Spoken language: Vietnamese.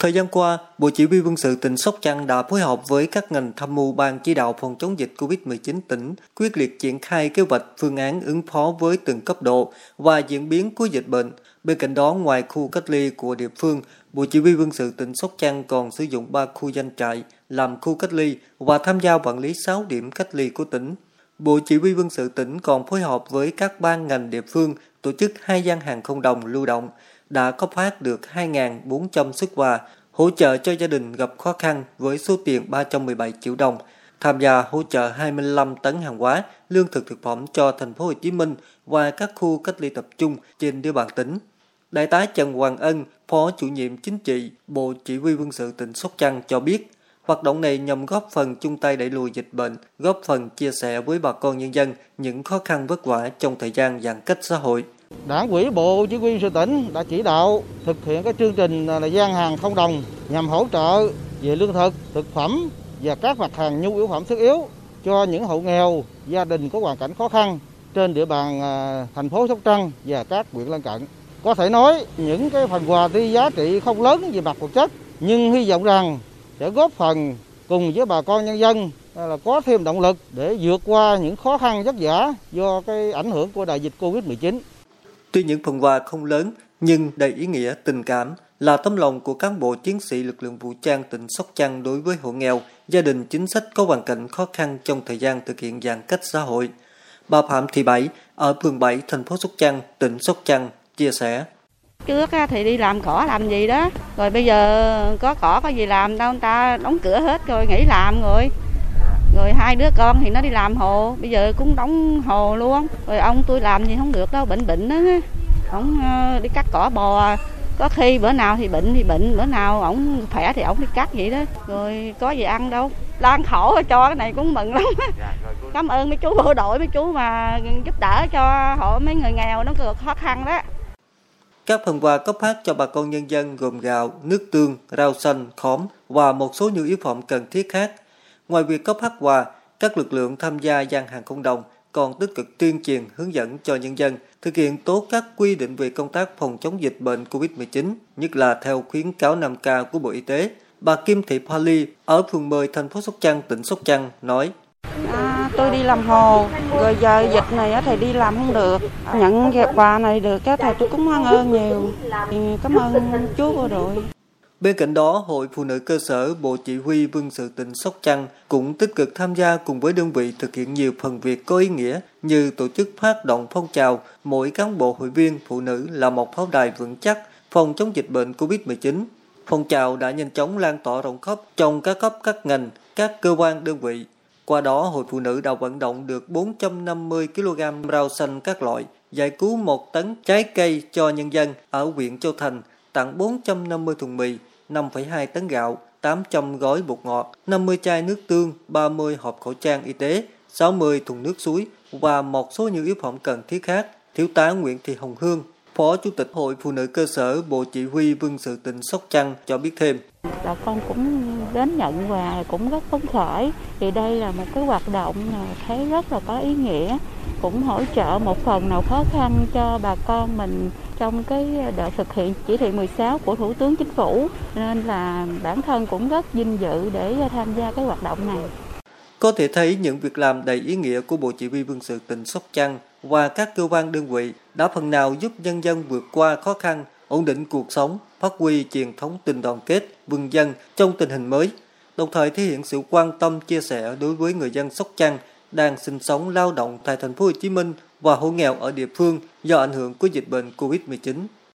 Thời gian qua, Bộ Chỉ huy quân sự tỉnh Sóc Trăng đã phối hợp với các ngành tham mưu ban chỉ đạo phòng chống dịch COVID-19 tỉnh quyết liệt triển khai kế hoạch phương án ứng phó với từng cấp độ và diễn biến của dịch bệnh. Bên cạnh đó, ngoài khu cách ly của địa phương, Bộ Chỉ huy quân sự tỉnh Sóc Trăng còn sử dụng 3 khu danh trại làm khu cách ly và tham gia quản lý 6 điểm cách ly của tỉnh. Bộ Chỉ huy quân sự tỉnh còn phối hợp với các ban ngành địa phương tổ chức hai gian hàng không đồng lưu động, đã cấp phát được 2.400 xuất quà hỗ trợ cho gia đình gặp khó khăn với số tiền 317 triệu đồng, tham gia hỗ trợ 25 tấn hàng hóa, lương thực thực phẩm cho thành phố Hồ Chí Minh và các khu cách ly tập trung trên địa bàn tỉnh. Đại tá Trần Hoàng Ân, Phó chủ nhiệm chính trị, Bộ Chỉ huy quân sự tỉnh Sóc Trăng cho biết, hoạt động này nhằm góp phần chung tay đẩy lùi dịch bệnh, góp phần chia sẻ với bà con nhân dân những khó khăn vất vả trong thời gian giãn cách xã hội. Đảng ủy Bộ Chỉ huy sự tỉnh đã chỉ đạo thực hiện cái chương trình là gian hàng không đồng nhằm hỗ trợ về lương thực, thực phẩm và các mặt hàng nhu yếu phẩm thiết yếu cho những hộ nghèo, gia đình có hoàn cảnh khó khăn trên địa bàn à, thành phố Sóc Trăng và các huyện lân cận. Có thể nói những cái phần quà tuy giá trị không lớn về mặt vật chất nhưng hy vọng rằng sẽ góp phần cùng với bà con nhân dân à, là có thêm động lực để vượt qua những khó khăn vất vả do cái ảnh hưởng của đại dịch Covid-19. Tuy những phần quà không lớn nhưng đầy ý nghĩa tình cảm là tấm lòng của cán bộ chiến sĩ lực lượng vũ trang tỉnh Sóc Trăng đối với hộ nghèo, gia đình chính sách có hoàn cảnh khó khăn trong thời gian thực hiện giãn cách xã hội. Bà Phạm Thị Bảy ở phường 7 thành phố Sóc Trăng, tỉnh Sóc Trăng chia sẻ. Trước thì đi làm cỏ làm gì đó, rồi bây giờ có cỏ có gì làm đâu, người ta đóng cửa hết rồi nghỉ làm rồi. Rồi hai đứa con thì nó đi làm hồ, bây giờ cũng đóng hồ luôn. Rồi ông tôi làm gì không được đâu, bệnh bệnh đó. Ông ờ, đi cắt cỏ bò, có khi bữa nào thì bệnh thì bệnh, bữa nào ổng khỏe thì ổng đi cắt vậy đó. Rồi có gì ăn đâu. Lan khổ cho cái này cũng mừng lắm. Cảm ơn mấy chú bộ đội, mấy chú mà giúp đỡ cho họ mấy người nghèo nó khó khăn đó. Các phần quà cấp phát cho bà con nhân dân gồm gạo, nước tương, rau xanh, khóm và một số nhu yếu phẩm cần thiết khác. Ngoài việc cấp phát quà, các lực lượng tham gia gian hàng cộng đồng còn tích cực tuyên truyền hướng dẫn cho nhân dân thực hiện tốt các quy định về công tác phòng chống dịch bệnh COVID-19, nhất là theo khuyến cáo 5K của Bộ Y tế. Bà Kim Thị Pali ở phường 10 thành phố Sóc Trăng, tỉnh Sóc Trăng nói: À, tôi đi làm hồ, rồi giờ dịch này thì đi làm không được. Nhận quà này được thì tôi cũng hoan ơn nhiều. Cảm ơn chú bộ đội. Bên cạnh đó, Hội Phụ nữ cơ sở Bộ Chỉ huy Quân sự tỉnh Sóc Trăng cũng tích cực tham gia cùng với đơn vị thực hiện nhiều phần việc có ý nghĩa như tổ chức phát động phong trào mỗi cán bộ hội viên phụ nữ là một pháo đài vững chắc phòng chống dịch bệnh COVID-19. Phong trào đã nhanh chóng lan tỏa rộng khắp trong các cấp các ngành, các cơ quan đơn vị. Qua đó, Hội Phụ nữ đã vận động được 450 kg rau xanh các loại, giải cứu một tấn trái cây cho nhân dân ở huyện Châu Thành, tặng 450 thùng mì, 5,2 tấn gạo, 800 gói bột ngọt, 50 chai nước tương, 30 hộp khẩu trang y tế, 60 thùng nước suối và một số nhu yếu phẩm cần thiết khác. Thiếu tá Nguyễn Thị Hồng Hương, Phó Chủ tịch Hội Phụ nữ cơ sở Bộ Chỉ huy Quân sự tỉnh Sóc Trăng cho biết thêm. Bà con cũng đến nhận quà cũng rất phấn khởi. Thì đây là một cái hoạt động thấy rất là có ý nghĩa, cũng hỗ trợ một phần nào khó khăn cho bà con mình trong cái đợt thực hiện chỉ thị 16 của Thủ tướng Chính phủ nên là bản thân cũng rất vinh dự để tham gia cái hoạt động này. Có thể thấy những việc làm đầy ý nghĩa của Bộ Chỉ huy Quân sự tỉnh Sóc Trăng và các cơ quan đơn vị đã phần nào giúp nhân dân vượt qua khó khăn, ổn định cuộc sống, phát huy truyền thống tình đoàn kết, quân dân trong tình hình mới, đồng thời thể hiện sự quan tâm chia sẻ đối với người dân Sóc Trăng đang sinh sống, lao động tại thành phố Hồ Chí Minh và hộ nghèo ở địa phương do ảnh hưởng của dịch bệnh COVID-19.